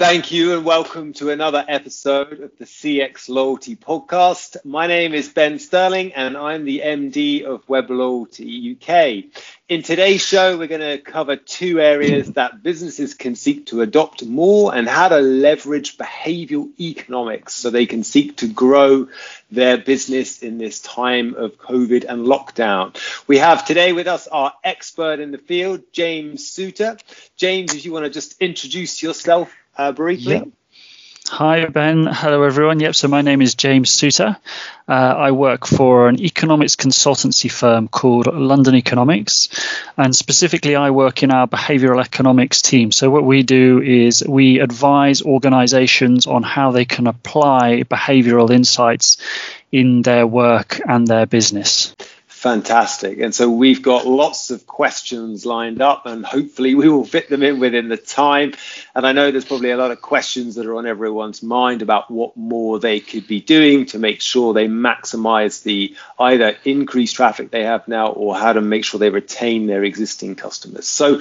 Thank you and welcome to another episode of the CX Loyalty Podcast. My name is Ben Stirling and I'm the MD of Webloyalty UK. In today's show, we're going to cover two areas that businesses can seek to adopt more and how to leverage behavioral economics so they can seek to grow their business in this time of COVID and lockdown. We have today with us our expert in the field, James Suter. James, if you want to just introduce yourself uh, briefly? Hi, Ben. Hello, everyone. Yep, so my name is James Suter. Uh, I work for an economics consultancy firm called London Economics, and specifically, I work in our behavioral economics team. So, what we do is we advise organizations on how they can apply behavioral insights in their work and their business. Fantastic. And so we've got lots of questions lined up, and hopefully we will fit them in within the time. And I know there's probably a lot of questions that are on everyone's mind about what more they could be doing to make sure they maximize the either increased traffic they have now or how to make sure they retain their existing customers. So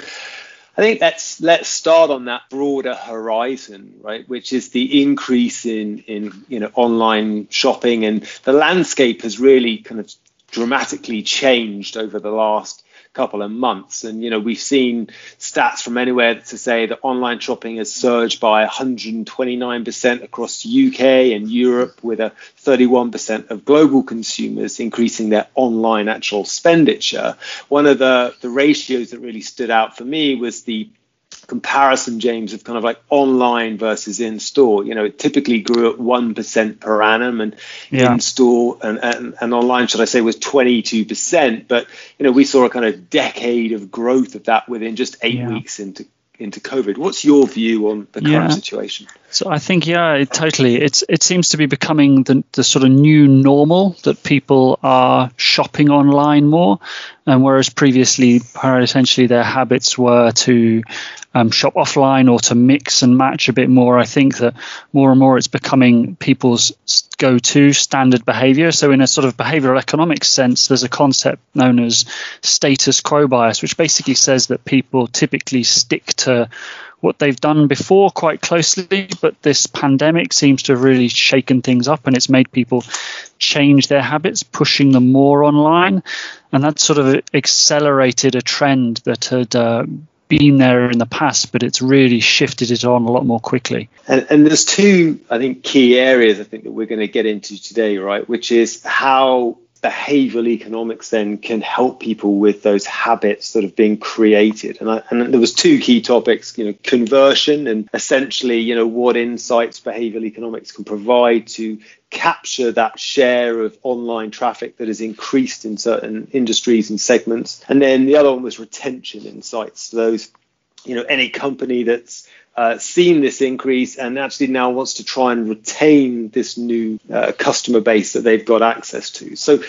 I think let's let's start on that broader horizon, right? Which is the increase in in you know online shopping and the landscape has really kind of dramatically changed over the last couple of months. And, you know, we've seen stats from anywhere to say that online shopping has surged by 129% across UK and Europe, with a 31% of global consumers increasing their online actual expenditure. One of the, the ratios that really stood out for me was the comparison, James, of kind of like online versus in store. You know, it typically grew at 1% per annum and yeah. in store and, and, and online, should I say, was 22%. But, you know, we saw a kind of decade of growth of that within just eight yeah. weeks into into COVID. What's your view on the current yeah. situation? So I think yeah, it, totally. It's it seems to be becoming the the sort of new normal that people are shopping online more, and whereas previously, essentially their habits were to um, shop offline or to mix and match a bit more. I think that more and more it's becoming people's go to standard behavior. So, in a sort of behavioral economics sense, there's a concept known as status quo bias, which basically says that people typically stick to what they've done before quite closely, but this pandemic seems to have really shaken things up and it's made people change their habits, pushing them more online. And that sort of accelerated a trend that had uh, been there in the past, but it's really shifted it on a lot more quickly. And, and there's two, I think, key areas I think that we're going to get into today, right? Which is how behavioral economics then can help people with those habits that have been created. And, I, and there was two key topics you know conversion and essentially you know what insights behavioral economics can provide to capture that share of online traffic that has increased in certain industries and segments. And then the other one was retention insights. Those you know any company that's uh, seen this increase and actually now wants to try and retain this new uh, customer base that they've got access to. So,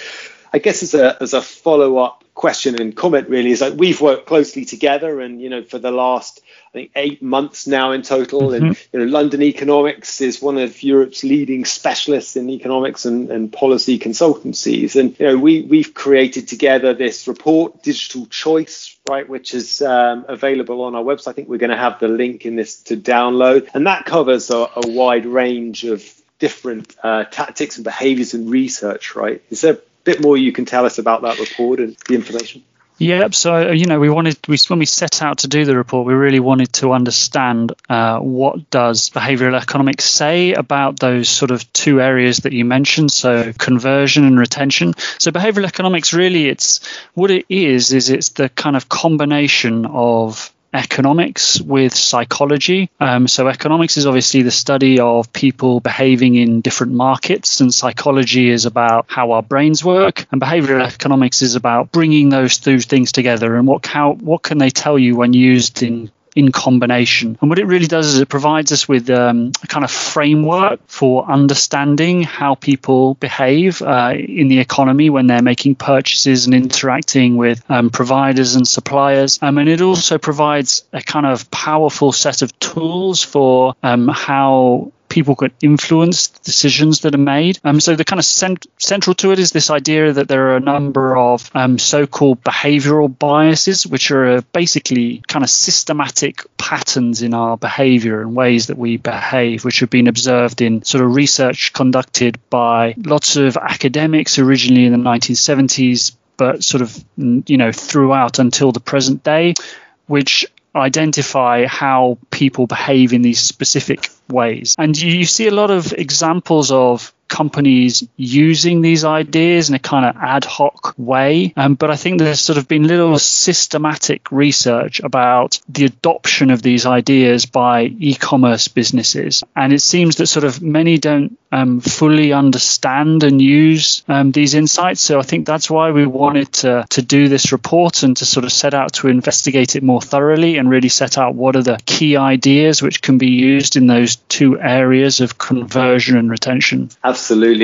I guess as a as a follow up question and comment really is like we've worked closely together and you know for the last I think eight months now in total. Mm-hmm. And you know, London Economics is one of Europe's leading specialists in economics and, and policy consultancies. And you know, we we've created together this report, Digital Choice, right, which is um, available on our website. I think we're going to have the link in this to download, and that covers a, a wide range of different uh, tactics and behaviors and research. Right? Is there bit more you can tell us about that report and the information? Yep. So you know, we wanted we when we set out to do the report, we really wanted to understand uh, what does behavioural economics say about those sort of two areas that you mentioned, so conversion and retention. So behavioural economics really, it's what it is is it's the kind of combination of economics with psychology. Um, so, economics is obviously the study of people behaving in different markets, and psychology is about how our brains work, and behavioral economics is about bringing those two things together and what how what can they tell you when used in in combination. And what it really does is it provides us with um, a kind of framework for understanding how people behave uh, in the economy when they're making purchases and interacting with um, providers and suppliers. Um, and it also provides a kind of powerful set of tools for um, how people could influence decisions that are made. Um, so the kind of cent- central to it is this idea that there are a number of um, so-called behavioral biases, which are uh, basically kind of systematic patterns in our behavior and ways that we behave, which have been observed in sort of research conducted by lots of academics originally in the 1970s, but sort of you know throughout until the present day, which identify how people behave in these specific ways. And you, you see a lot of examples of companies using these ideas in a kind of ad hoc way. Um, but I think there's sort of been little systematic research about the adoption of these ideas by e commerce businesses. And it seems that sort of many don't um, fully understand and use um, these insights. So I think that's why we wanted to, to do this report and to sort of set out to investigate it more thoroughly and really set out what are the key ideas which can be used in those two areas of conversion and retention. Absolutely,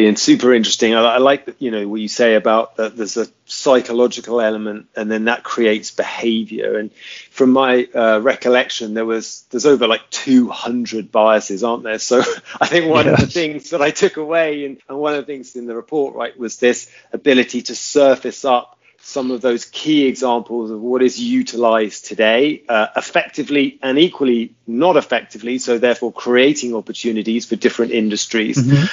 and super interesting. I, I like that you know what you say about that. There's a psychological element, and then that creates behavior. And from my uh, recollection, there was there's over like 200 biases, aren't there? So I think one of the things that I took away, and, and one of the things in the report, right, was this ability to surface up some of those key examples of what is utilized today uh, effectively and equally not effectively. So, therefore, creating opportunities for different industries. Mm-hmm.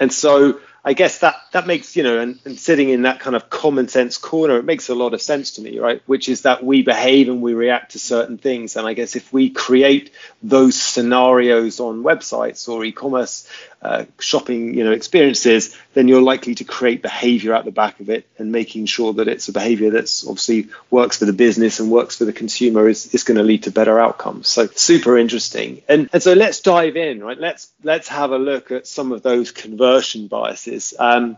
And so, I guess that that makes you know, and, and, sitting in that kind of common sense corner, it makes a lot of sense to me, right? Which is that we behave and we react to certain things, and I guess if we create those scenarios on websites or e-commerce uh, shopping, you know, experiences, then you're likely to create behavior at the back of it, and making sure that it's a behavior that's obviously works for the business and works for the consumer is, is going to lead to better outcomes. So super interesting. And and so let's dive in, right? Let's let's have a look at some of those conversion biases. Um,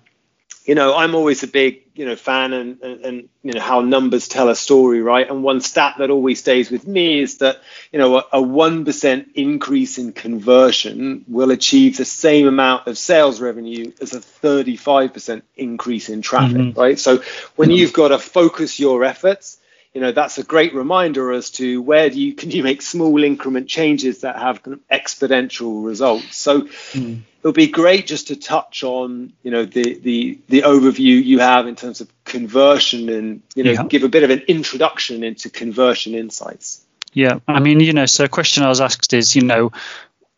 you know, I'm always a big, you know, fan and, and, and, you know, how numbers tell a story, right? And one stat that always stays with me is that, you know, a, a 1% increase in conversion will achieve the same amount of sales revenue as a 35% increase in traffic, mm-hmm. right? So when mm-hmm. you've got to focus your efforts, you know that's a great reminder as to where do you can you make small increment changes that have exponential results so mm. It would be great just to touch on you know the the the overview you have in terms of conversion and you know yeah. give a bit of an introduction into conversion insights yeah i mean you know so a question i was asked is you know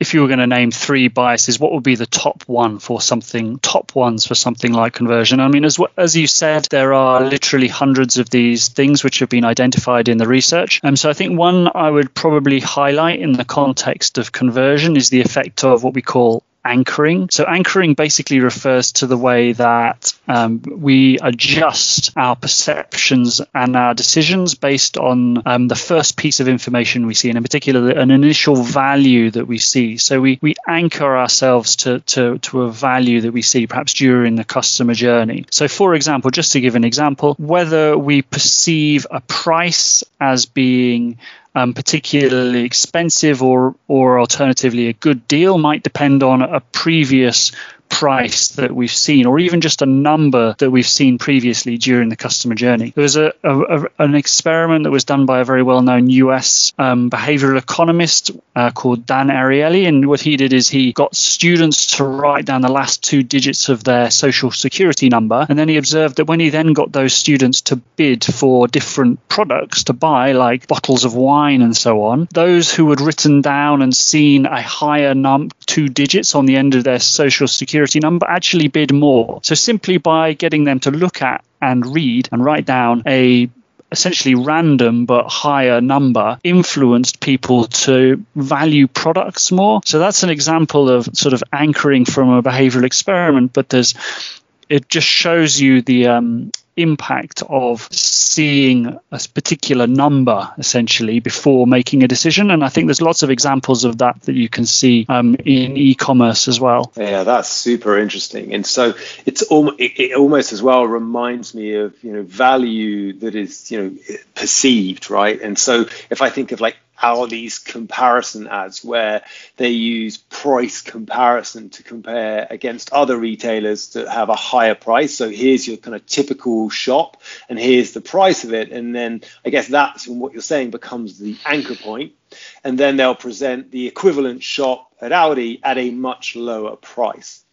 if you were going to name three biases, what would be the top one for something, top ones for something like conversion? I mean, as as you said, there are literally hundreds of these things which have been identified in the research. And um, so I think one I would probably highlight in the context of conversion is the effect of what we call anchoring. So, anchoring basically refers to the way that um, we adjust our perceptions and our decisions based on um, the first piece of information we see, and in particular, an initial value that we see. So, we, we anchor ourselves to, to, to a value that we see perhaps during the customer journey. So, for example, just to give an example, whether we perceive a price as being um, particularly expensive or or alternatively a good deal might depend on a previous price that we've seen, or even just a number that we've seen previously during the customer journey. There was a, a, a an experiment that was done by a very well known US um, behavioral economist uh, called Dan Ariely. And what he did is he got students to write down the last two digits of their social security number. And then he observed that when he then got those students to bid for different products to buy, like bottles of wine and so on, those who had written down and seen a higher num two digits on the end of their social security security number actually bid more. So simply by getting them to look at and read and write down a essentially random but higher number influenced people to value products more. So that's an example of sort of anchoring from a behavioral experiment, but there's it just shows you the um, impact of seeing a particular number essentially before making a decision. And I think there's lots of examples of that that you can see um, in e-commerce as well. Yeah, that's super interesting. And so it's al- it almost as well reminds me of you know value that is you know perceived, right? And so if I think of like Aldi's comparison ads where they use price comparison to compare against other retailers that have a higher price. So here's your kind of typical shop and here's the price of it. And then I guess that's what you're saying becomes the anchor point. And then they'll present the equivalent shop at Aldi at a much lower price.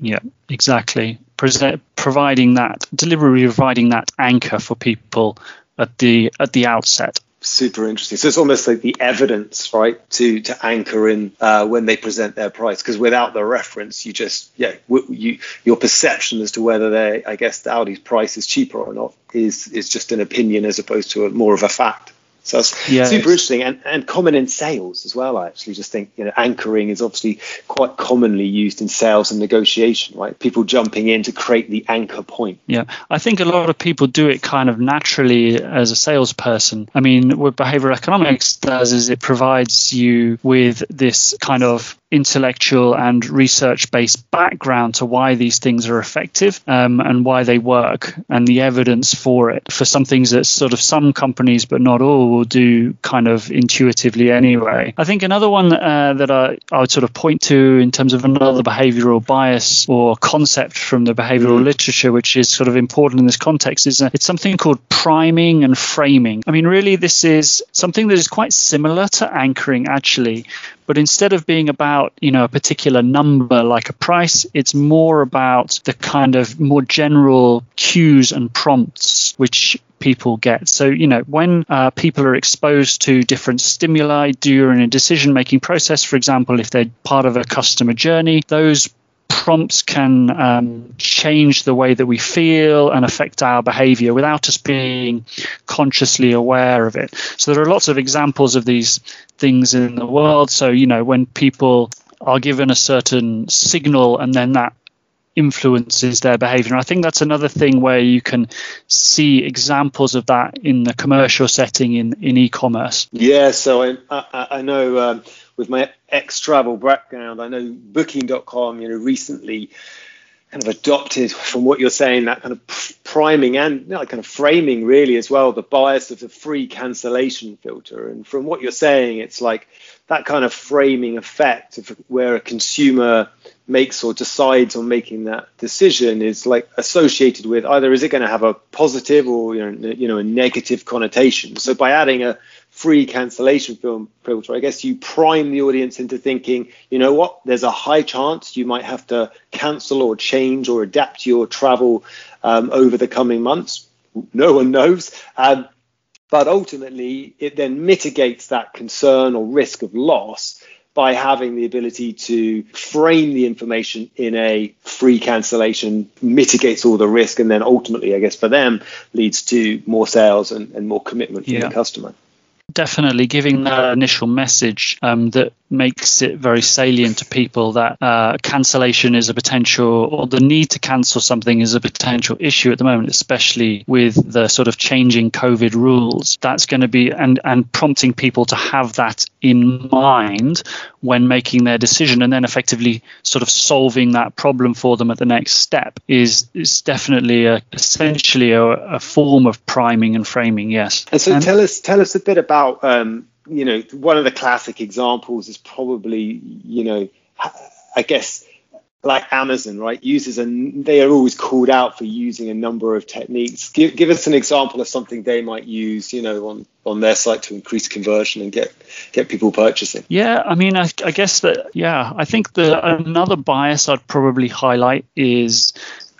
Yeah, exactly. Present, providing that deliberately providing that anchor for people at the at the outset super interesting. So it's almost like the evidence, right, to to anchor in uh, when they present their price. Because without the reference, you just yeah, you your perception as to whether they, I guess, the Aldi's price is cheaper or not is is just an opinion as opposed to a, more of a fact. So it's yeah, super interesting and, and common in sales as well. I actually just think you know anchoring is obviously quite commonly used in sales and negotiation, right? People jumping in to create the anchor point. Yeah, I think a lot of people do it kind of naturally as a salesperson. I mean, what behavioral economics does is it provides you with this kind of intellectual and research based background to why these things are effective um, and why they work and the evidence for it for some things that sort of some companies but not all will do kind of intuitively anyway. I think another one uh, that I, I would sort of point to in terms of another behavioral bias or concept from the behavioral mm. literature, which is sort of important in this context, is uh, it's something called priming and framing. I mean, really, this is something that is quite similar to anchoring actually, but instead of being about you know a particular number like a price it's more about the kind of more general cues and prompts which people get. So, you know, when uh, people are exposed to different stimuli during a decision making process, for example, if they're part of a customer journey, those prompts can um, change the way that we feel and affect our behavior without us being consciously aware of it. So, there are lots of examples of these things in the world. So, you know, when people are given a certain signal and then that influences their behavior. I think that's another thing where you can see examples of that in the commercial setting in, in e-commerce. Yeah, so I, I, I know um, with my ex-travel background, I know Booking.com, you know, recently kind of adopted from what you're saying that kind of priming and you know, kind of framing really as well the bias of the free cancellation filter and from what you're saying it's like that kind of framing effect of where a consumer makes or decides on making that decision is like associated with either is it going to have a positive or you know, you know a negative connotation. So by adding a free cancellation film filter, I guess you prime the audience into thinking, you know what, there's a high chance you might have to cancel or change or adapt your travel um, over the coming months. No one knows. Um, but ultimately, it then mitigates that concern or risk of loss by having the ability to frame the information in a free cancellation, mitigates all the risk, and then ultimately, I guess for them, leads to more sales and, and more commitment from yeah. the customer definitely giving that initial message um, that makes it very salient to people that uh, cancellation is a potential or the need to cancel something is a potential issue at the moment especially with the sort of changing covid rules. That's going to be and and prompting people to have that in mind when making their decision and then effectively sort of solving that problem for them at the next step is is definitely a, essentially a, a form of priming and framing yes. And so and, tell us tell us a bit about um, you know, one of the classic examples is probably, you know, I guess like Amazon, right? Uses and they are always called out for using a number of techniques. Give, give us an example of something they might use, you know, on, on their site to increase conversion and get get people purchasing. Yeah, I mean, I, I guess that yeah, I think the another bias I'd probably highlight is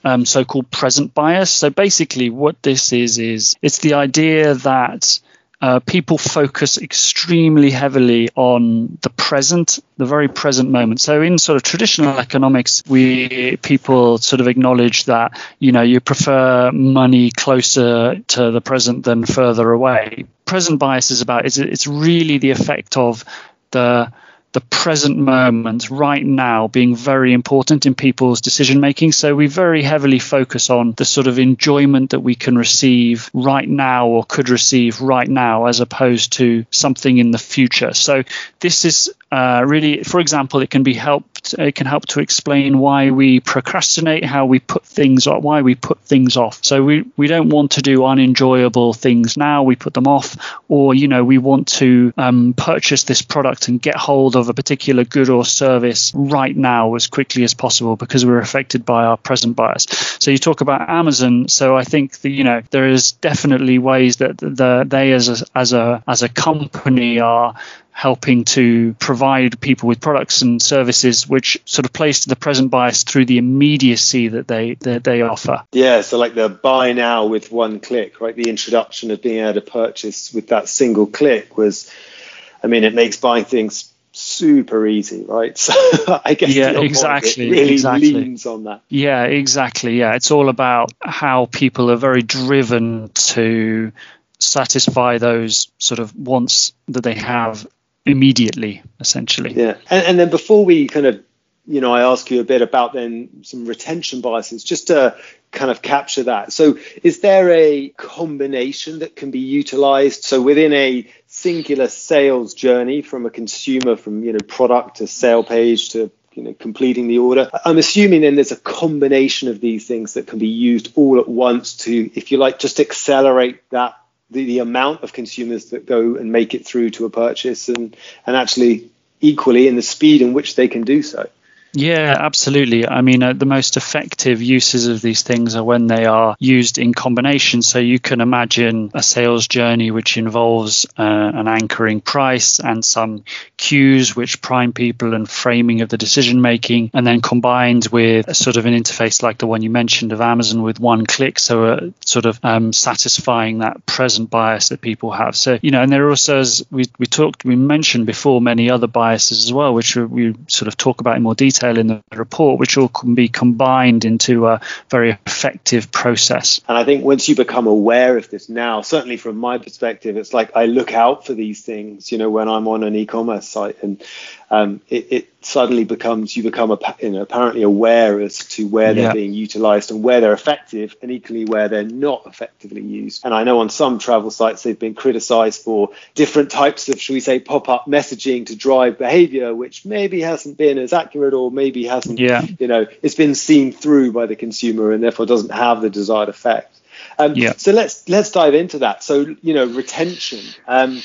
um, so-called present bias. So basically, what this is is it's the idea that uh, people focus extremely heavily on the present, the very present moment. So in sort of traditional economics, we people sort of acknowledge that you know you prefer money closer to the present than further away. Present bias is about is it's really the effect of the the present moment right now being very important in people's decision making. So we very heavily focus on the sort of enjoyment that we can receive right now or could receive right now as opposed to something in the future. So this is uh, really, for example, it can be helped. It can help to explain why we procrastinate, how we put things why we put things off. So we we don't want to do unenjoyable things now. We put them off. or you know we want to um, purchase this product and get hold of a particular good or service right now as quickly as possible because we're affected by our present bias. So you talk about Amazon. So I think that you know there is definitely ways that the, they as a, as a as a company are helping to provide people with products and services which sort of plays to the present bias through the immediacy that they that they offer. Yeah, so like the buy now with one click, right? The introduction of being able to purchase with that single click was I mean it makes buying things super easy, right? So I guess yeah, exactly, really exactly. leans on that. Yeah, exactly. Yeah, it's all about how people are very driven to satisfy those sort of wants that they have immediately, essentially. Yeah, and, and then before we kind of, you know, I ask you a bit about then some retention biases, just to kind of capture that. So, is there a combination that can be utilized? So, within a singular sales journey from a consumer, from you know product to sale page to you know completing the order, I'm assuming then there's a combination of these things that can be used all at once to, if you like, just accelerate that the, the amount of consumers that go and make it through to a purchase and and actually equally in the speed in which they can do so. Yeah, absolutely. I mean, uh, the most effective uses of these things are when they are used in combination. So you can imagine a sales journey which involves uh, an anchoring price and some cues which prime people and framing of the decision making, and then combined with a sort of an interface like the one you mentioned of Amazon with one click. So uh, sort of um, satisfying that present bias that people have. So, you know, and there are also, as we, we talked, we mentioned before, many other biases as well, which we sort of talk about in more detail detail in the report, which all can be combined into a very effective process. And I think once you become aware of this now, certainly from my perspective, it's like I look out for these things, you know, when I'm on an e-commerce site and um, it, it, suddenly becomes you become a, you know, apparently aware as to where they're yeah. being utilized and where they're effective and equally where they're not effectively used. And I know on some travel sites they've been criticized for different types of, should we say, pop-up messaging to drive behavior, which maybe hasn't been as accurate or maybe hasn't, yeah. you know, it's been seen through by the consumer and therefore doesn't have the desired effect. Um, yeah. So let's let's dive into that. So you know, retention. Um,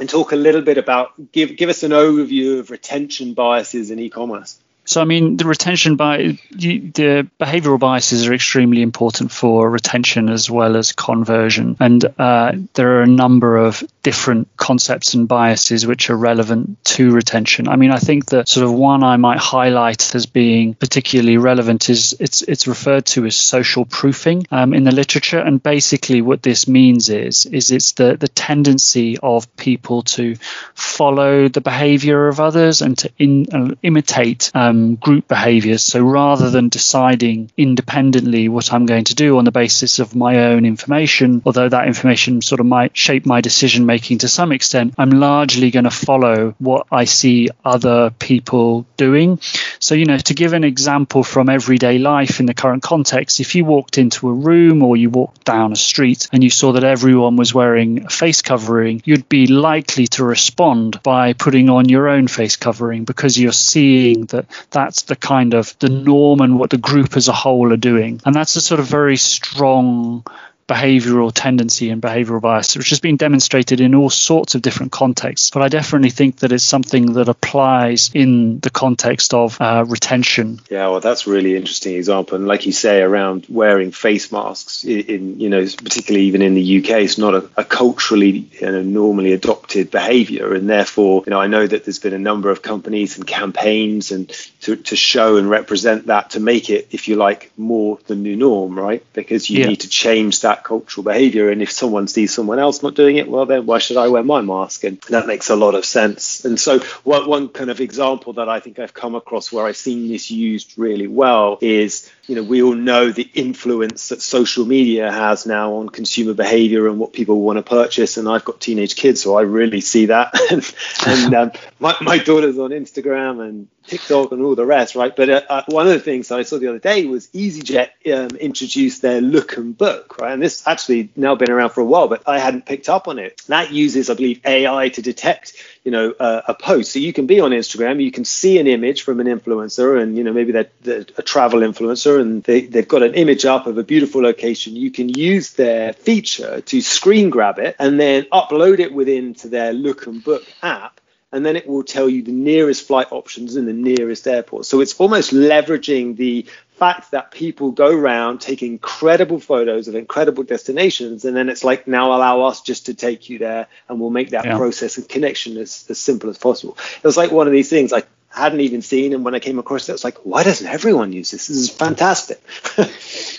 and talk a little bit about give give us an overview of retention biases in e-commerce. So, I mean, the retention by the behavioral biases are extremely important for retention as well as conversion. And uh, there are a number of different concepts and biases which are relevant to retention. I mean, I think that sort of one I might highlight as being particularly relevant is it's it's referred to as social proofing um, in the literature. And basically, what this means is is it's the the tendency of people to follow the behavior of others and to in, uh, imitate. Um, group behaviors. So rather than deciding independently what I'm going to do on the basis of my own information, although that information sort of might shape my decision making to some extent, I'm largely going to follow what I see other people doing. So, you know, to give an example from everyday life in the current context, if you walked into a room or you walked down a street and you saw that everyone was wearing a face covering, you'd be likely to respond by putting on your own face covering because you're seeing that that's the kind of the norm and what the group as a whole are doing. And that's a sort of very strong behavioral tendency and behavioral bias, which has been demonstrated in all sorts of different contexts. But I definitely think that it's something that applies in the context of uh, retention. Yeah, well, that's really interesting example. And like you say, around wearing face masks, in, in you know, particularly even in the UK, it's not a, a culturally you know, normally adopted behavior, and therefore, you know, I know that there's been a number of companies and campaigns and to, to show and represent that to make it, if you like, more the new norm, right? Because you yeah. need to change cultural behavior. And if someone sees someone else not doing it, well, then why should I wear my mask? And that makes a lot of sense. And so, one, one kind of example that I think I've come across where I've seen this used really well is, you know, we all know the influence that social media has now on consumer behavior and what people want to purchase. And I've got teenage kids, so I really see that. and, and um, my, my daughter's on Instagram and TikTok and all the rest, right? But uh, uh, one of the things I saw the other day was EasyJet um, introduced their Look and Book, right? And this actually now been around for a while, but I hadn't picked up on it. That uses, I believe, AI to detect, you know, uh, a post. So you can be on Instagram, you can see an image from an influencer, and you know maybe they're, they're a travel influencer, and they, they've got an image up of a beautiful location. You can use their feature to screen grab it and then upload it within to their Look and Book app and then it will tell you the nearest flight options in the nearest airport. So it's almost leveraging the fact that people go around take incredible photos of incredible destinations, and then it's like now allow us just to take you there, and we'll make that yeah. process of connection as, as simple as possible. It was like one of these things like hadn't even seen and when i came across it. It's like why doesn't everyone use this? This is fantastic.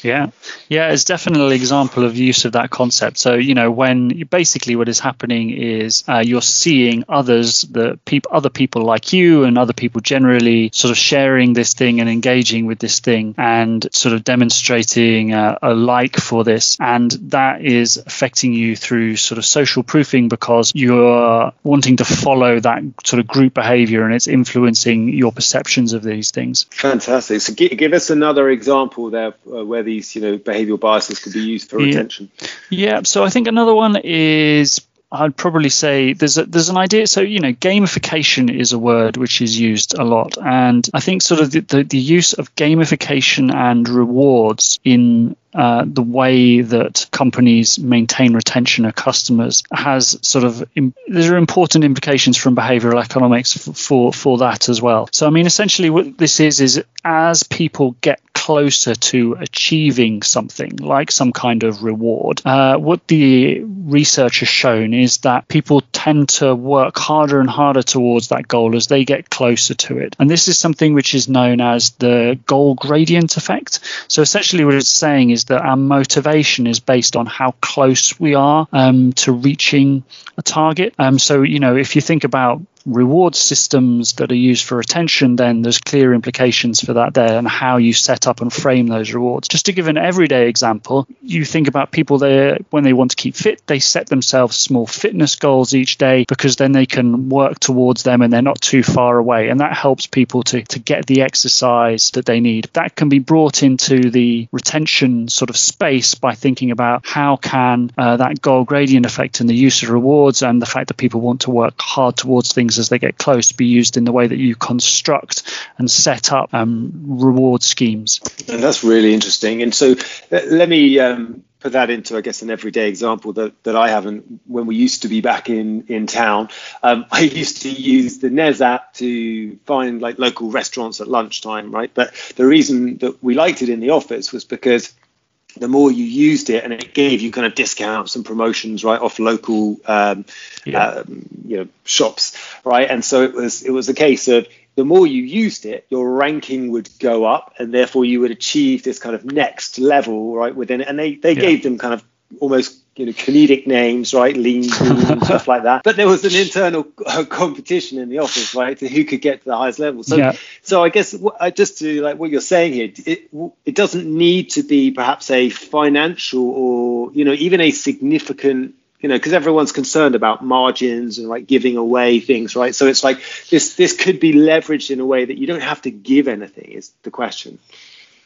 Yeah. Yeah it's definitely an example of use of that concept. So you know when basically what is happening is uh, you're seeing others the people other people like you and other people generally sort of sharing this thing and engaging with this thing and sort of demonstrating uh, a like for this. And that is affecting you through sort of social proofing because you're wanting to follow that sort of group behavior and its influence influencing your perceptions of these things. Fantastic. So give, give us another example there uh, where these, you know, behavioral biases could be used for yeah. retention. Yeah. So I think another one is I'd probably say there's a, there's an idea. So you know, gamification is a word which is used a lot, and I think sort of the, the, the use of gamification and rewards in uh, the way that companies maintain retention of customers has sort of there are important implications from behavioral economics for, for for that as well. So I mean, essentially, what this is is as people get closer to achieving something like some kind of reward, uh, what the research has shown is that people tend to work harder and harder towards that goal as they get closer to it. And this is something which is known as the goal gradient effect. So essentially, what it's saying is that our motivation is based on how close we are um, to reaching a target. Um, so, you know, if you think about reward systems that are used for retention, then there's clear implications for that there and how you set up and frame those rewards. Just to give an everyday example, you think about people there when they want to keep fit, they set themselves small fitness goals each day because then they can work towards them and they're not too far away. And that helps people to, to get the exercise that they need. That can be brought into the retention sort of space by thinking about how can uh, that goal gradient effect and the use of rewards and the fact that people want to work hard towards things things as they get close to be used in the way that you construct and set up um, reward schemes. And that's really interesting. And so let me um, put that into, I guess, an everyday example that, that I haven't. When we used to be back in in town, um, I used to use the Nez app to find like local restaurants at lunchtime, right? But the reason that we liked it in the office was because the more you used it and it gave you kind of discounts and promotions right off local um, yeah. um, you know shops right and so it was it was a case of the more you used it your ranking would go up and therefore you would achieve this kind of next level right within it and they they yeah. gave them kind of almost you know comedic names right? Lean, lean stuff like that. But there was an internal competition in the office right to who could get to the highest level. So yeah. so i guess what I just to like what you're saying here it it doesn't need to be perhaps a financial or you know even a significant you know because everyone's concerned about margins and like giving away things right? So it's like this this could be leveraged in a way that you don't have to give anything is the question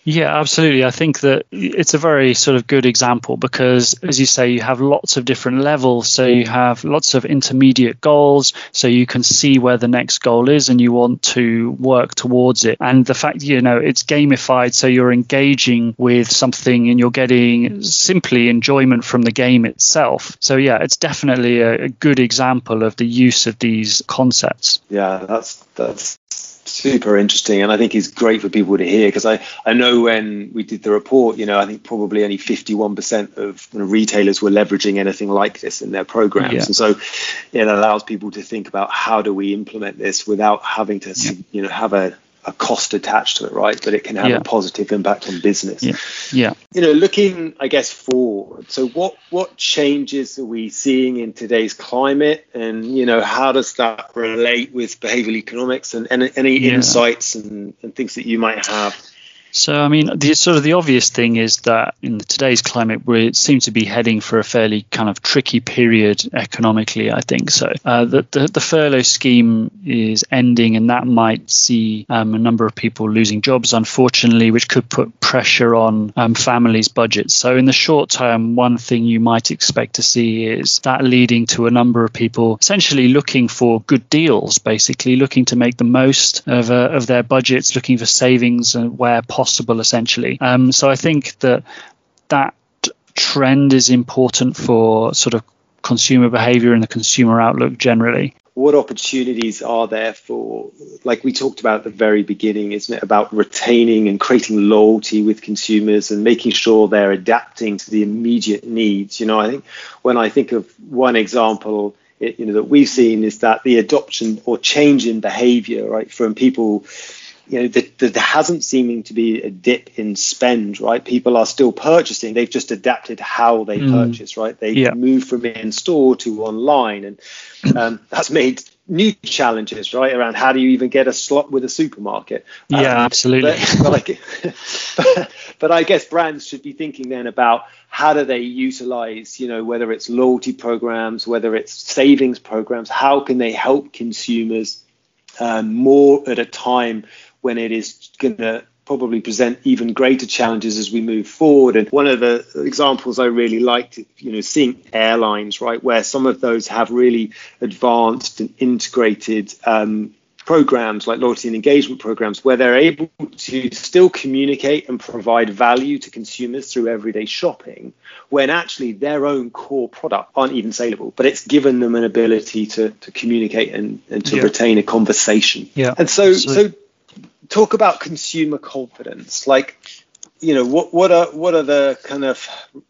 yeah, absolutely. I think that it's a very sort of good example because, as you say, you have lots of different levels. So you have lots of intermediate goals. So you can see where the next goal is and you want to work towards it. And the fact, you know, it's gamified. So you're engaging with something and you're getting simply enjoyment from the game itself. So, yeah, it's definitely a, a good example of the use of these concepts. Yeah, that's, that's super interesting and i think it's great for people to hear because i i know when we did the report you know i think probably only 51% of you know, retailers were leveraging anything like this in their programs yeah. and so it allows people to think about how do we implement this without having to yeah. you know have a a cost attached to it, right? But it can have yeah. a positive impact on business. Yeah. yeah. You know, looking, I guess, forward. So, what what changes are we seeing in today's climate, and you know, how does that relate with behavioral economics, and, and any yeah. insights and, and things that you might have? So, I mean, the sort of the obvious thing is that in today's climate, we seem to be heading for a fairly kind of tricky period economically. I think so. Uh, the, the, the furlough scheme is ending, and that might see um, a number of people losing jobs, unfortunately, which could put pressure on um, families' budgets. So, in the short term, one thing you might expect to see is that leading to a number of people essentially looking for good deals, basically looking to make the most of, uh, of their budgets, looking for savings where possible possible, essentially. Um, so I think that that trend is important for sort of consumer behavior and the consumer outlook generally. What opportunities are there for, like we talked about at the very beginning, isn't it about retaining and creating loyalty with consumers and making sure they're adapting to the immediate needs? You know, I think when I think of one example, it, you know, that we've seen is that the adoption or change in behavior, right, from people you know, the, the, there hasn't seeming to be a dip in spend, right? People are still purchasing. They've just adapted how they mm. purchase, right? They yeah. move from in store to online, and um, that's made new challenges, right? Around how do you even get a slot with a supermarket? Yeah, um, absolutely. But, but, but, I guess brands should be thinking then about how do they utilize, you know, whether it's loyalty programs, whether it's savings programs, how can they help consumers um, more at a time when it is going to probably present even greater challenges as we move forward. And one of the examples I really liked, you know, seeing airlines, right, where some of those have really advanced and integrated um, programs like loyalty and engagement programs where they're able to still communicate and provide value to consumers through everyday shopping when actually their own core product aren't even saleable but it's given them an ability to, to communicate and, and to yeah. retain a conversation yeah and so so, so talk about consumer confidence. Like, you know, what what are what are the kind of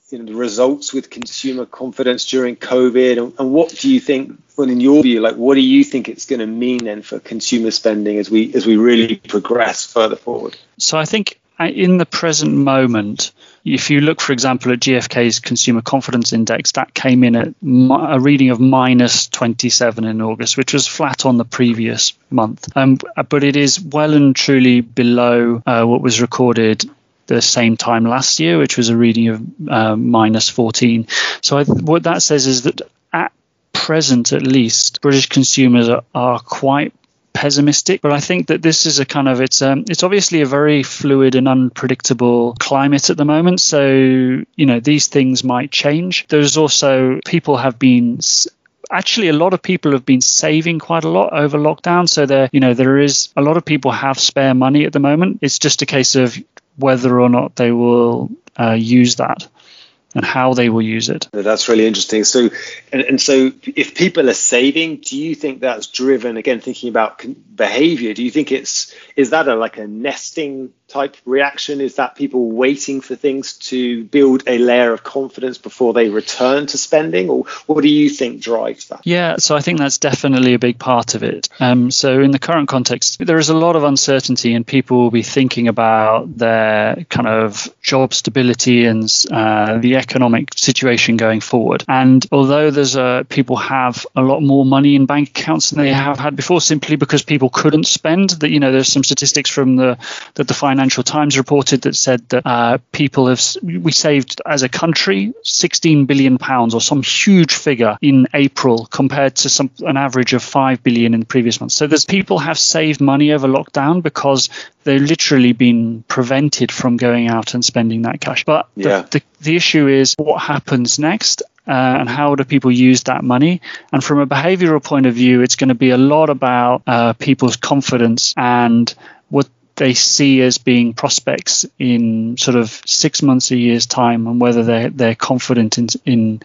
you know the results with consumer confidence during COVID, and, and what do you think? Well, in your view, like, what do you think it's going to mean then for consumer spending as we as we really progress further forward? So I think in the present moment, if you look, for example, at GfK's Consumer Confidence Index, that came in at a reading of minus 27 in August, which was flat on the previous month. Um, but it is well and truly below uh, what was recorded the same time last year, which was a reading of uh, minus 14. So I, what that says is that at present, at least, British consumers are, are quite pessimistic, but I think that this is a kind of it's um, it's obviously a very fluid and unpredictable climate at the moment. So you know these things might change. There's also people have been actually a lot of people have been saving quite a lot over lockdown so there you know there is a lot of people have spare money at the moment it's just a case of whether or not they will uh, use that and how they will use it. That's really interesting. So, and, and so if people are saving, do you think that's driven again thinking about behavior? Do you think it's is that a like a nesting type reaction? Is that people waiting for things to build a layer of confidence before they return to spending, or what do you think drives that? Yeah, so I think that's definitely a big part of it. Um, so in the current context, there is a lot of uncertainty, and people will be thinking about their kind of job stability and uh, the economic situation going forward. And although there's a people have a lot more money in bank accounts than they have had before, simply because people couldn't spend. That you know, there's some statistics from the that the Financial Times reported that said that uh, people have we saved as a country 16 billion pounds or some huge figure in April compared to some an average of 5 billion in the previous month. So there's people have saved money over lockdown because they've literally been prevented from going out and spending that cash. But yeah. the, the, the issue is what happens next uh, and how do people use that money? And from a behavioral point of view, it's going to be a lot about uh, people's confidence and what they see as being prospects in sort of six months, a year's time, and whether they're they're confident in in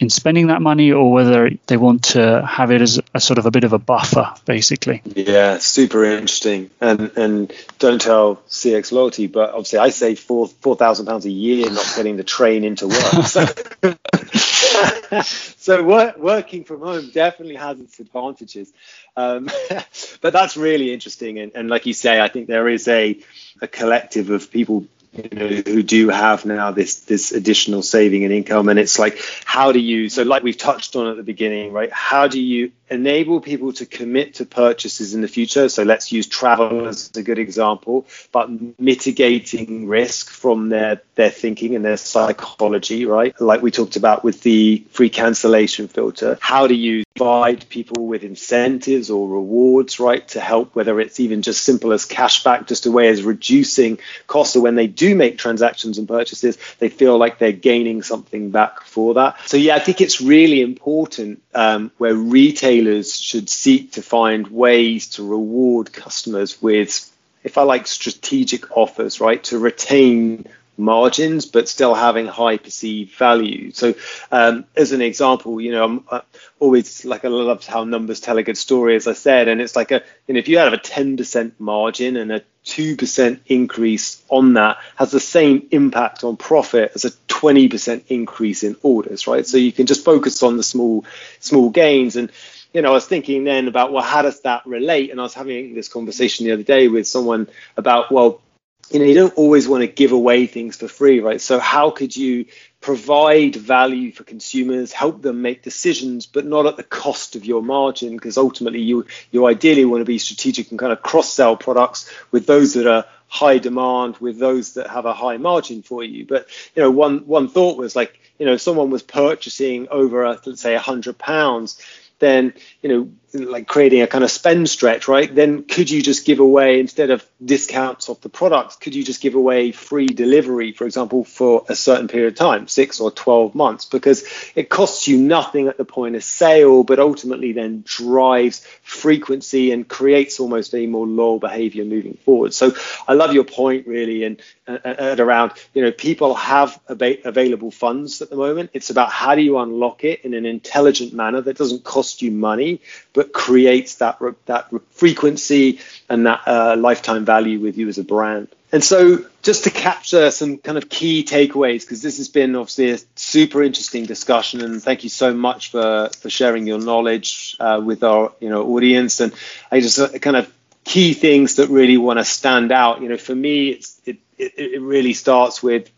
in spending that money or whether they want to have it as a sort of a bit of a buffer, basically. Yeah, super interesting. And and don't tell CX Loyalty, but obviously I save four four thousand pounds a year not getting the train into work. So, so work, working from home definitely has its advantages. Um, but that's really interesting. And, and like you say, I think there is a a collective of people you know, who do have now this this additional saving and income? And it's like how do you so like we've touched on at the beginning right? How do you enable people to commit to purchases in the future? So let's use travel as a good example but mitigating risk from their their thinking and their psychology right? Like we talked about with the free cancellation filter. How do you provide people with incentives or rewards right to help whether it's even just simple as cashback just a way as reducing costs. So when they do make transactions and purchases they feel like they're gaining something back for that. So yeah i think it's really important um, where retailers should seek to find ways to reward customers with if I like strategic offers, right, to retain margins but still having high perceived value. So, um, as an example, you know, I'm uh, always like I love how numbers tell a good story, as I said, and it's like a, you know, if you have a 10% margin and a 2% increase on that has the same impact on profit as a 20% increase in orders, right? So you can just focus on the small, small gains and you know, I was thinking then about well, how does that relate? And I was having this conversation the other day with someone about well, you know, you don't always want to give away things for free, right? So how could you provide value for consumers, help them make decisions, but not at the cost of your margin? Because ultimately, you you ideally want to be strategic and kind of cross sell products with those that are high demand, with those that have a high margin for you. But you know, one one thought was like, you know, someone was purchasing over, a, let's say, a hundred pounds then you know like creating a kind of spend stretch right? Then could you just give away instead of discounts off the products could you just give away free delivery for example for a certain period of time 6 or 12 months? Because it costs you nothing at the point of sale but ultimately then drives frequency and creates almost a more loyal behavior moving forward. So i love your point really and, and around you know people have available funds at the moment. It's about how do you unlock it in an intelligent manner that doesn't cost you money but creates that that frequency and that uh, lifetime value with you as a brand. And so, just to capture some kind of key takeaways, because this has been obviously a super interesting discussion, and thank you so much for for sharing your knowledge uh, with our you know audience. And I just uh, kind of key things that really want to stand out. You know, for me, it's, it it really starts with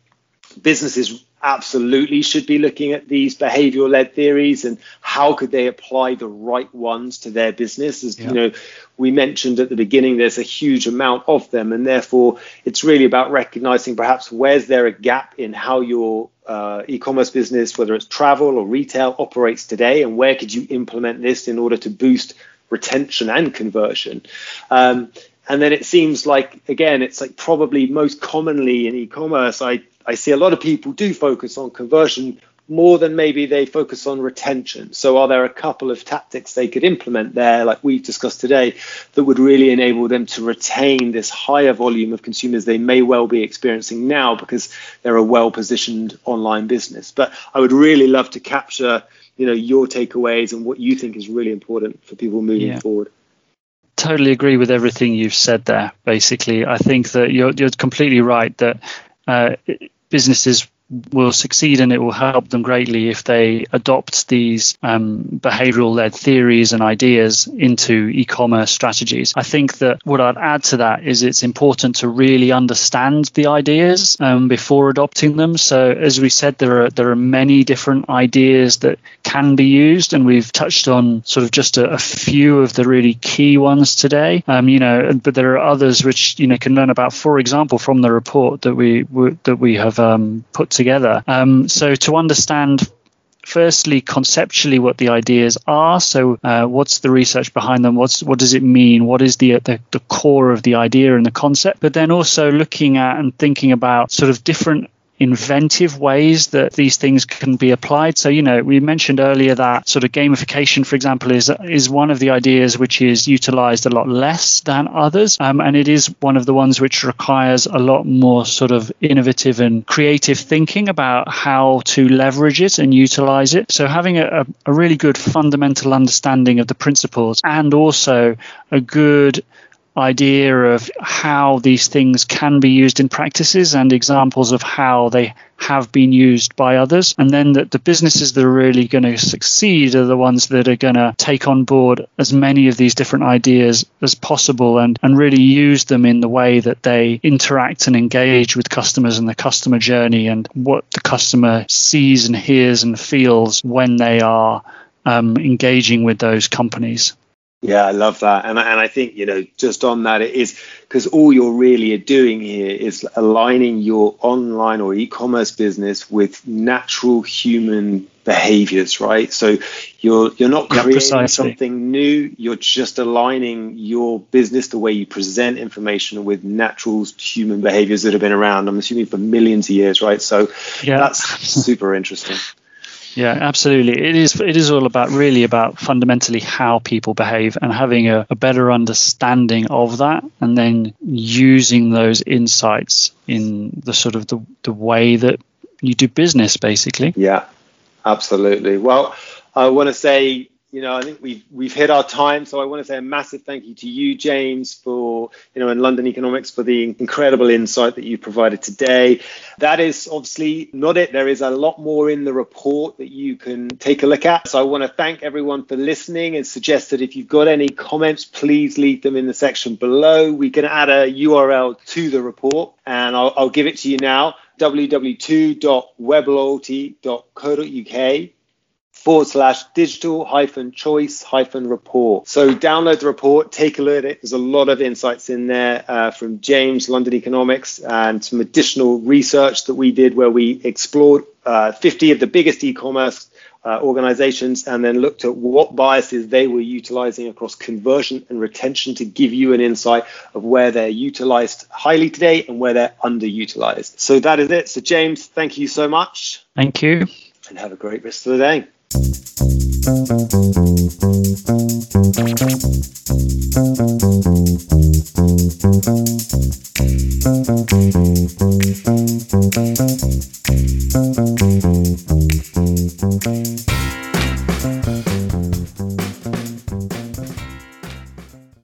businesses absolutely should be looking at these behavioral led theories and how could they apply the right ones to their business as yeah. you know we mentioned at the beginning there's a huge amount of them and therefore it's really about recognizing perhaps where's there a gap in how your uh, e-commerce business whether it's travel or retail operates today and where could you implement this in order to boost retention and conversion um, and then it seems like again it's like probably most commonly in e-commerce i I see a lot of people do focus on conversion more than maybe they focus on retention. So, are there a couple of tactics they could implement there, like we've discussed today, that would really enable them to retain this higher volume of consumers they may well be experiencing now because they're a well positioned online business? But I would really love to capture you know your takeaways and what you think is really important for people moving yeah. forward totally agree with everything you've said there. Basically, I think that you're you're completely right that Uh, businesses will succeed and it will help them greatly if they adopt these um, behavioral led theories and ideas into e-commerce strategies. I think that what I'd add to that is it's important to really understand the ideas um, before adopting them. So as we said, there are there are many different ideas that can be used, and we've touched on sort of just a, a few of the really key ones today. Um, you know, but there are others which you know can learn about. For example, from the report that we that we have um, put together. Um, so to understand firstly conceptually what the ideas are so uh, what's the research behind them? What's what does it mean? What is the, the, the core of the idea and the concept? But then also looking at and thinking about sort of different inventive ways that these things can be applied. So, you know, we mentioned earlier that sort of gamification, for example, is is one of the ideas which is utilized a lot less than others, um, and it is one of the ones which requires a lot more sort of innovative and creative thinking about how to leverage it and utilize it. So, having a, a really good fundamental understanding of the principles and also a good idea of how these things can be used in practices and examples of how they have been used by others. And then that the businesses that are really going to succeed are the ones that are going to take on board as many of these different ideas as possible and, and really use them in the way that they interact and engage with customers and the customer journey and what the customer sees and hears and feels when they are um, engaging with those companies. Yeah, I love that. And, and I think, you know, just on that, it is because all you're really doing here is aligning your online or e commerce business with natural human behaviors, right? So you're you're not creating something new. You're just aligning your business, the way you present information with natural human behaviors that have been around, I'm assuming for millions of years, right? So yeah. that's super interesting. Yeah, absolutely. It is. It is all about really about fundamentally how people behave and having a, a, better understanding of that, and then using those insights in the sort of the, the way that you do business, basically. Yeah, absolutely. Well, I want to say you know, I think we've we've hit our time. So I want to say a massive thank you to you, James, for you know, in London Economics for the incredible insight that you provided today. That is obviously not it. There is a lot more in the report that you can take a look at. So I want to thank everyone for listening and suggest that if you've got any comments, please leave them in the section below. We can add a URL to the report, and I'll, I'll give it to you now www.webloyalty.co.uk forward slash digital hyphen choice hyphen report. So download the report, take a look at it. There's a lot of insights in there uh, from James, London Economics, and some additional research that we did where we explored uh, 50 of the biggest e-commerce uh, organizations and then looked at what biases they were utilizing across conversion and retention to give you an insight of where they're utilized highly today and where they're underutilized. So that is it. So James, thank you so much. Thank you. And have a great rest of the day. Thank you.